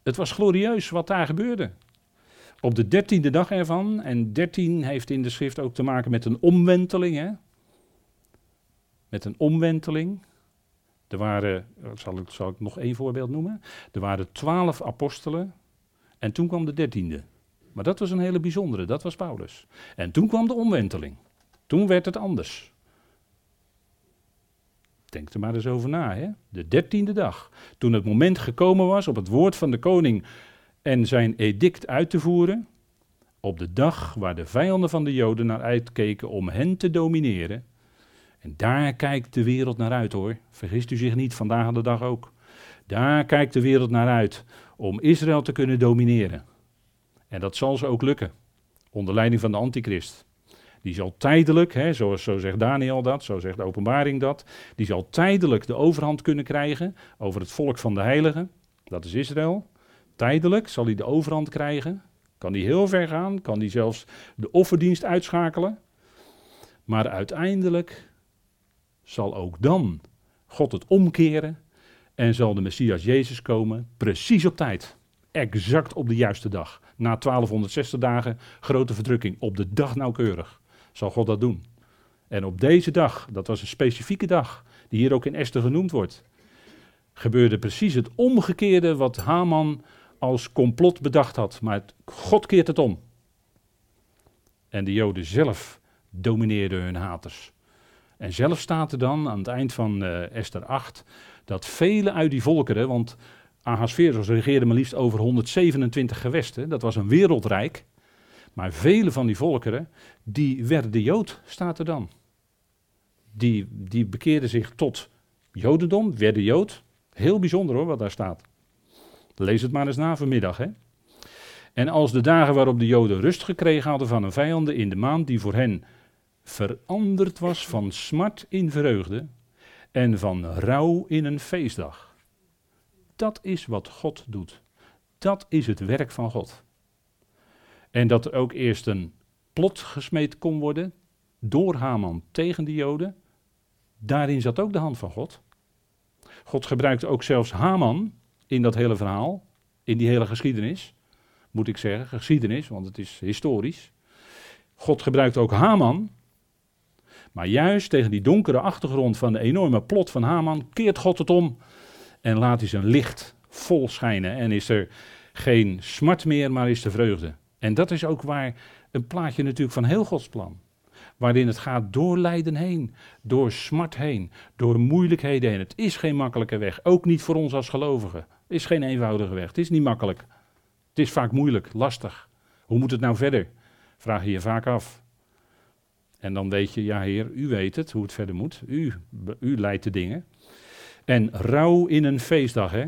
Het was glorieus wat daar gebeurde. Op de dertiende dag ervan, en dertien heeft in de schrift ook te maken met een omwenteling. Hè? Met een omwenteling. Er waren, zal ik, zal ik nog één voorbeeld noemen. Er waren twaalf apostelen en toen kwam de dertiende. Maar dat was een hele bijzondere, dat was Paulus. En toen kwam de omwenteling. Toen werd het anders. Denk er maar eens over na, hè? De dertiende dag. Toen het moment gekomen was op het woord van de koning en zijn edict uit te voeren. Op de dag waar de vijanden van de Joden naar uitkeken om hen te domineren. En daar kijkt de wereld naar uit hoor. Vergist u zich niet, vandaag de dag ook. Daar kijkt de wereld naar uit om Israël te kunnen domineren. En dat zal ze ook lukken. Onder leiding van de antichrist. Die zal tijdelijk, hè, zo, zo zegt Daniel dat, zo zegt de openbaring dat, die zal tijdelijk de overhand kunnen krijgen over het volk van de heiligen, dat is Israël. Tijdelijk zal hij de overhand krijgen, kan hij heel ver gaan, kan hij zelfs de offerdienst uitschakelen. Maar uiteindelijk zal ook dan God het omkeren en zal de Messias Jezus komen precies op tijd. Exact op de juiste dag. Na 1260 dagen grote verdrukking, op de dag nauwkeurig zal God dat doen. En op deze dag, dat was een specifieke dag, die hier ook in Esther genoemd wordt, gebeurde precies het omgekeerde wat Haman als complot bedacht had. Maar God keert het om. En de Joden zelf domineerden hun haters. En zelf staat er dan aan het eind van uh, Esther 8 dat vele uit die volkeren, want Ahasverus regeerde maar liefst over 127 gewesten, dat was een wereldrijk. Maar vele van die volkeren, die werden Jood, staat er dan. Die, die bekeerden zich tot Jodendom, werden Jood. Heel bijzonder hoor, wat daar staat. Lees het maar eens na vanmiddag. Hè? En als de dagen waarop de Joden rust gekregen hadden van hun vijanden in de maand die voor hen veranderd was van smart in vreugde en van rouw in een feestdag. Dat is wat God doet. Dat is het werk van God. En dat er ook eerst een plot gesmeed kon worden door Haman tegen de Joden. Daarin zat ook de hand van God. God gebruikte ook zelfs Haman in dat hele verhaal, in die hele geschiedenis. Moet ik zeggen, geschiedenis, want het is historisch. God gebruikte ook Haman. Maar juist tegen die donkere achtergrond van de enorme plot van Haman keert God het om en laat hij zijn licht vol schijnen. En is er geen smart meer, maar is er vreugde. En dat is ook waar een plaatje natuurlijk van heel Gods plan. Waarin het gaat door lijden heen, door smart heen, door moeilijkheden heen. Het is geen makkelijke weg, ook niet voor ons als gelovigen. Het is geen eenvoudige weg, het is niet makkelijk. Het is vaak moeilijk, lastig. Hoe moet het nou verder? Vraag je je vaak af. En dan weet je, ja heer, u weet het, hoe het verder moet. U, u leidt de dingen. En rouw in een feestdag, hè.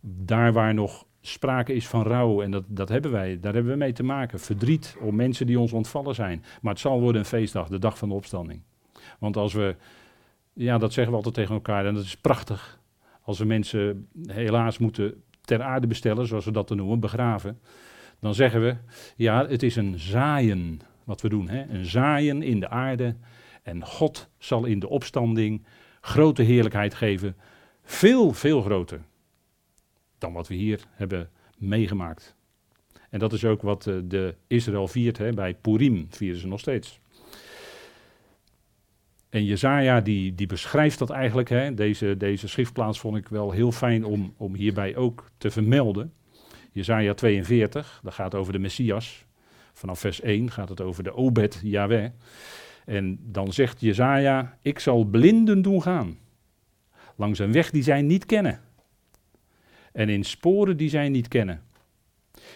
Daar waar nog sprake is van rouw, en dat, dat hebben wij, daar hebben we mee te maken. Verdriet om mensen die ons ontvallen zijn. Maar het zal worden een feestdag, de dag van de opstanding. Want als we, ja, dat zeggen we altijd tegen elkaar, en dat is prachtig. Als we mensen helaas moeten ter aarde bestellen, zoals we dat dan noemen, begraven. Dan zeggen we, ja, het is een zaaien wat we doen. Hè? Een zaaien in de aarde. En God zal in de opstanding grote heerlijkheid geven. Veel, veel groter dan wat we hier hebben meegemaakt. En dat is ook wat uh, de Israël viert, hè, bij Purim vieren ze nog steeds. En Jezaja die, die beschrijft dat eigenlijk. Hè. Deze, deze schriftplaats vond ik wel heel fijn om, om hierbij ook te vermelden. Jezaja 42, dat gaat over de Messias. Vanaf vers 1 gaat het over de Obed Yahweh. En dan zegt Jezaja, ik zal blinden doen gaan. Langs een weg die zij niet kennen. En in sporen die zij niet kennen.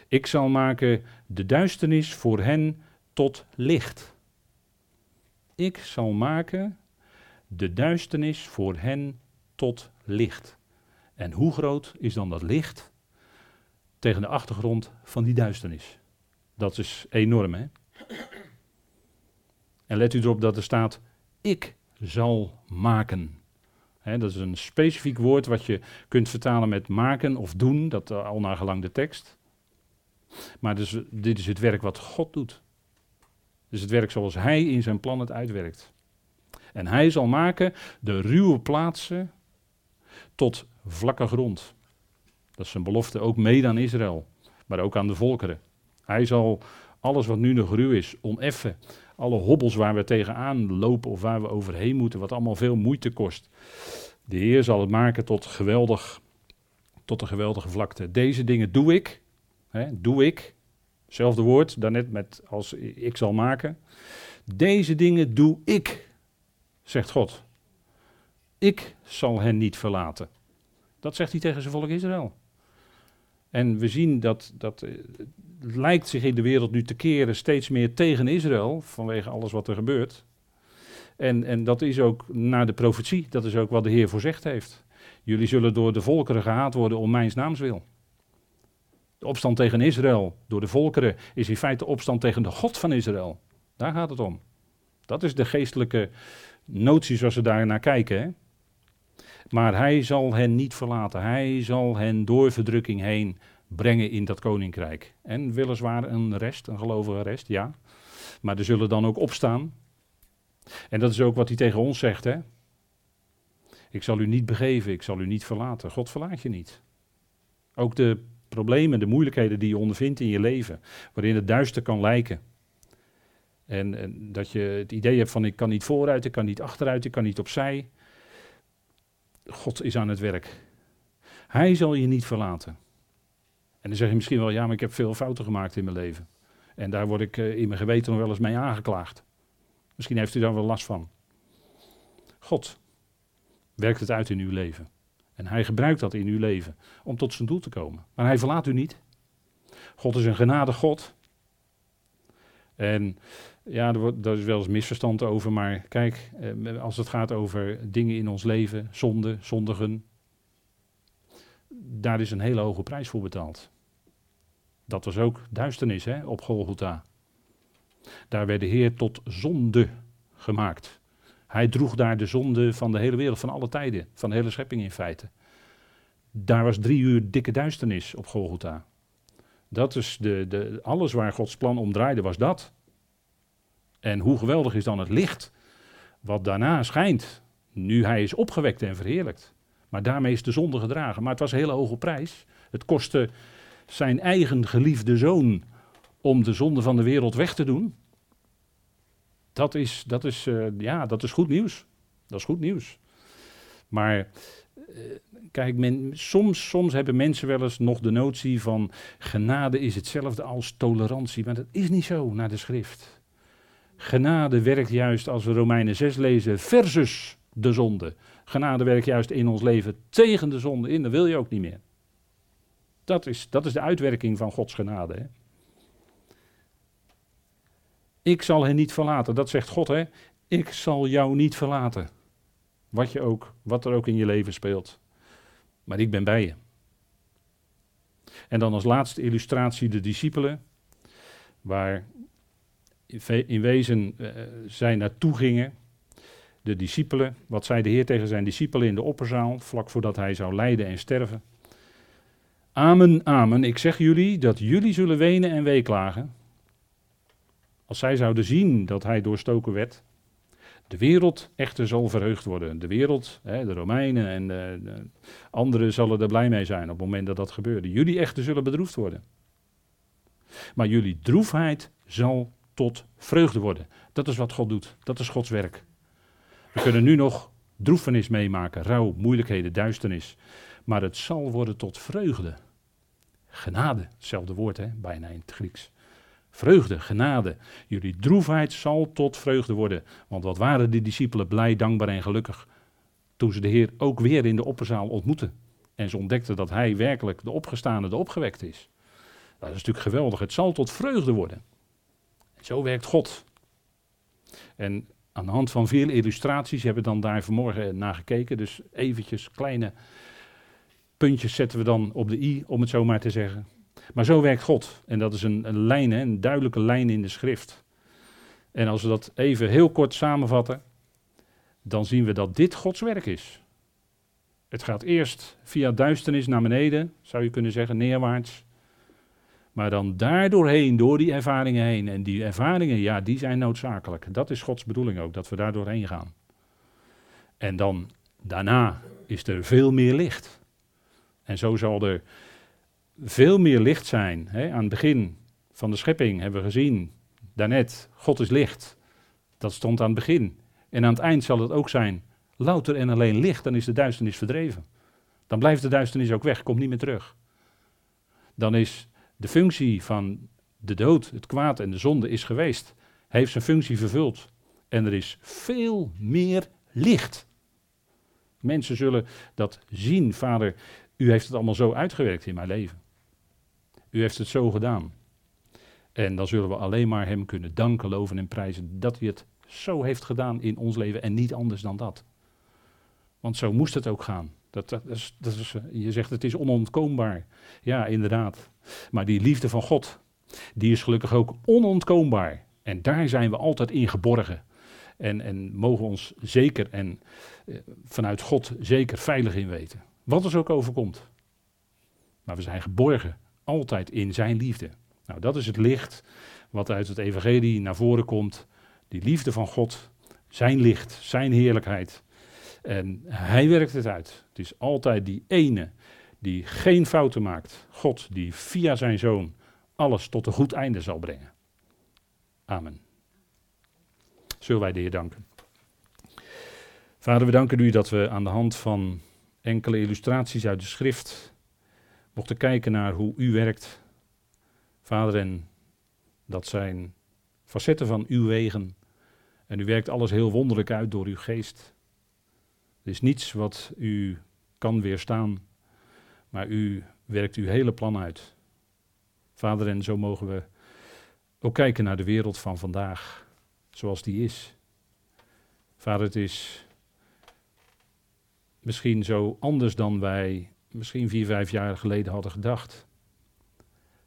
Ik zal maken de duisternis voor hen tot licht. Ik zal maken de duisternis voor hen tot licht. En hoe groot is dan dat licht tegen de achtergrond van die duisternis? Dat is enorm, hè? En let u erop dat er staat: Ik zal maken. dat is een specifiek woord wat je kunt vertalen met maken of doen, dat uh, al naar gelang de tekst. Maar dus, dit is het werk wat God doet. Dus het werk zoals Hij in zijn plan het uitwerkt. En Hij zal maken de ruwe plaatsen tot vlakke grond. Dat is zijn belofte ook mede aan Israël, maar ook aan de volkeren. Hij zal alles wat nu nog ruw is, oneffen, alle hobbels waar we tegenaan lopen of waar we overheen moeten, wat allemaal veel moeite kost. De Heer zal het maken tot, geweldig, tot een geweldige vlakte. Deze dingen doe ik, hè, doe ik, Hetzelfde woord, daarnet met als ik zal maken. Deze dingen doe ik, zegt God. Ik zal hen niet verlaten. Dat zegt hij tegen zijn volk Israël. En we zien dat, dat eh, lijkt zich in de wereld nu te keren steeds meer tegen Israël, vanwege alles wat er gebeurt. En, en dat is ook naar de profetie, dat is ook wat de Heer voorzegd heeft. Jullie zullen door de volkeren gehaat worden om mijn naams wil. De opstand tegen Israël door de volkeren is in feite opstand tegen de God van Israël. Daar gaat het om. Dat is de geestelijke notie zoals we daar naar kijken. Hè? Maar hij zal hen niet verlaten. Hij zal hen door verdrukking heen brengen in dat koninkrijk. En weliswaar een rest, een gelovige rest, ja. Maar er zullen dan ook opstaan. En dat is ook wat hij tegen ons zegt, hè. Ik zal u niet begeven, ik zal u niet verlaten. God verlaat je niet. Ook de problemen, de moeilijkheden die je ondervindt in je leven, waarin het duister kan lijken. En, en, dat je het idee hebt van ik kan niet vooruit, ik kan niet achteruit, ik kan niet opzij. God is aan het werk. Hij zal je niet verlaten. En dan zeg je misschien wel, ja, maar ik heb veel fouten gemaakt in mijn leven. En daar word ik uh, in mijn geweten nog wel eens mee aangeklaagd. Misschien heeft u daar wel last van. God werkt het uit in uw leven. En hij gebruikt dat in uw leven om tot zijn doel te komen. Maar hij verlaat u niet. God is een genade God. En ja, wordt, is wel eens misverstand over, maar kijk, eh, als het gaat over dingen in ons leven, zonde, zondigen, daar is een hele hoge prijs voor betaald. Dat was ook duisternis hè, op Golgotha. Daar werd de Heer tot zonde gemaakt. Hij droeg daar de zonde van de hele wereld, van alle tijden, van de hele schepping in feite. Daar was drie uur dikke duisternis op Golgotha. Dat is de, de, alles waar Gods plan om draaide, was dat. En hoe geweldig is dan het licht wat daarna schijnt, nu hij is opgewekt en verheerlijkt. Maar daarmee is de zonde gedragen. Maar het was een hele hoge prijs. Het kostte zijn eigen geliefde zoon om de zonde van de wereld weg te doen. Dat is, dat is, uh, ja, dat is goed nieuws. Dat is goed nieuws. Maar uh, kijk, men, soms, soms hebben mensen wel eens nog de notie van genade is hetzelfde als tolerantie. Maar dat is niet zo naar de schrift. Genade werkt juist, als we Romeinen 6 lezen, versus de zonde. Genade werkt juist in ons leven tegen de zonde in, dat wil je ook niet meer. Dat is, dat is de uitwerking van Gods genade. Hè? Ik zal hen niet verlaten. Dat zegt God, hè? Ik zal jou niet verlaten. Wat, je ook, wat er ook in je leven speelt. Maar ik ben bij je. En dan als laatste illustratie de discipelen. Waar in wezen uh, zij naartoe gingen. De discipelen, wat zei de Heer tegen zijn discipelen in de opperzaal, vlak voordat hij zou lijden en sterven. Amen, amen, ik zeg jullie dat jullie zullen wenen en weeklagen. Als zij zouden zien dat hij doorstoken werd, de wereld echter zal verheugd worden. De wereld, hè, de Romeinen en de, de anderen zullen er blij mee zijn op het moment dat dat gebeurde. Jullie echter zullen bedroefd worden. Maar jullie droefheid zal tot vreugde worden. Dat is wat God doet. Dat is Gods werk. We kunnen nu nog droefenis meemaken, rouw, moeilijkheden, duisternis. Maar het zal worden tot vreugde. Genade, hetzelfde woord hè, bijna in het Grieks. Vreugde, genade. Jullie droefheid zal tot vreugde worden. Want wat waren de discipelen blij, dankbaar en gelukkig toen ze de Heer ook weer in de opperzaal ontmoetten. En ze ontdekten dat Hij werkelijk de opgestane, de opgewekt is. Dat is natuurlijk geweldig. Het zal tot vreugde worden. Zo werkt God. En aan de hand van veel illustraties hebben we dan daar vanmorgen naar gekeken. Dus eventjes kleine puntjes zetten we dan op de i, om het zo maar te zeggen. Maar zo werkt God. En dat is een, een lijn, een duidelijke lijn in de schrift. En als we dat even heel kort samenvatten, dan zien we dat dit Gods werk is. Het gaat eerst via duisternis naar beneden, zou je kunnen zeggen, neerwaarts. Maar dan daardoorheen, door die ervaringen heen. En die ervaringen, ja, die zijn noodzakelijk. Dat is Gods bedoeling ook, dat we daar doorheen gaan. En dan daarna is er veel meer licht. En zo zal er veel meer licht zijn. Hè? Aan het begin van de schepping hebben we gezien, daarnet, God is licht. Dat stond aan het begin. En aan het eind zal het ook zijn, louter en alleen licht, dan is de duisternis verdreven. Dan blijft de duisternis ook weg, komt niet meer terug. Dan is de functie van de dood, het kwaad en de zonde is geweest. Heeft zijn functie vervuld. En er is veel meer licht. Mensen zullen dat zien, vader, u heeft het allemaal zo uitgewerkt in mijn leven. U heeft het zo gedaan. En dan zullen we alleen maar Hem kunnen danken, loven en prijzen dat Hij het zo heeft gedaan in ons leven en niet anders dan dat. Want zo moest het ook gaan. Dat, dat, is, dat is, je zegt het is onontkoombaar. Ja, inderdaad. Maar die liefde van God, die is gelukkig ook onontkoombaar. En daar zijn we altijd in geborgen. En, en mogen ons zeker en eh, vanuit God zeker veilig in weten. Wat er ook overkomt. Maar we zijn geborgen altijd in zijn liefde. Nou, dat is het licht wat uit het evangelie naar voren komt. Die liefde van God, zijn licht, zijn heerlijkheid. En hij werkt het uit. Het is altijd die ene die geen fouten maakt. God die via zijn zoon alles tot een goed einde zal brengen. Amen. Zullen wij de Heer danken. Vader, we danken u dat we aan de hand van enkele illustraties uit de schrift mochten kijken naar hoe u werkt. Vader, en dat zijn facetten van uw wegen. En u werkt alles heel wonderlijk uit door uw geest. Er is niets wat u kan weerstaan, maar u werkt uw hele plan uit. Vader, en zo mogen we ook kijken naar de wereld van vandaag, zoals die is. Vader, het is misschien zo anders dan wij misschien vier, vijf jaar geleden hadden gedacht.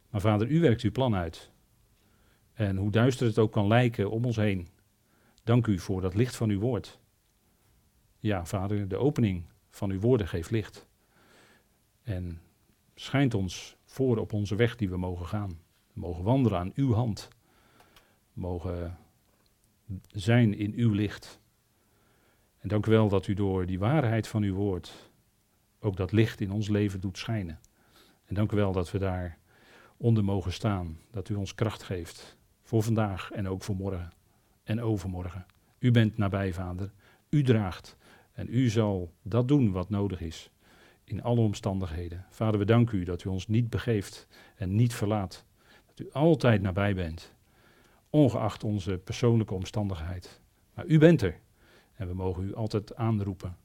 Maar vader, u werkt uw plan uit. En hoe duister het ook kan lijken om ons heen, dank u voor dat licht van uw woord. Ja, vader, de opening van uw woorden geeft licht. En schijnt ons voor op onze weg die we mogen gaan. We mogen wandelen aan uw hand. Mogen zijn in uw licht. En dank u wel dat u door die waarheid van uw woord ook dat licht in ons leven doet schijnen. En dank u wel dat we daar onder mogen staan. Dat u ons kracht geeft voor vandaag en ook voor morgen en overmorgen. U bent nabij, Vader. U draagt. En u zal dat doen wat nodig is. In alle omstandigheden. Vader, we danken u dat u ons niet begeeft en niet verlaat. Dat u altijd nabij bent. Ongeacht onze persoonlijke omstandigheid. Maar u bent er. En we mogen u altijd aanroepen.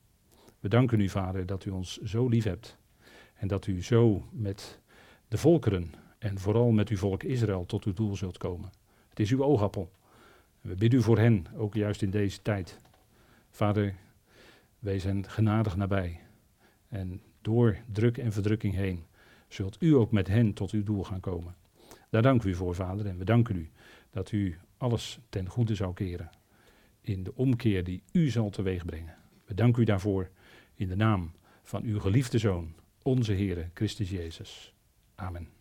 We danken u, Vader, dat u ons zo lief hebt. En dat u zo met de volkeren en vooral met uw volk Israël tot uw doel zult komen. Het is uw oogappel. We bidden u voor hen, ook juist in deze tijd. Vader, wij zijn genadig nabij. En door druk en verdrukking heen zult u ook met hen tot uw doel gaan komen. Daar danken we u voor, Vader. En we danken u dat u alles ten goede zou keren. In de omkeer die u zal teweegbrengen. We danken u daarvoor in de naam van uw geliefde Zoon, onze Heere Christus Jezus. Amen.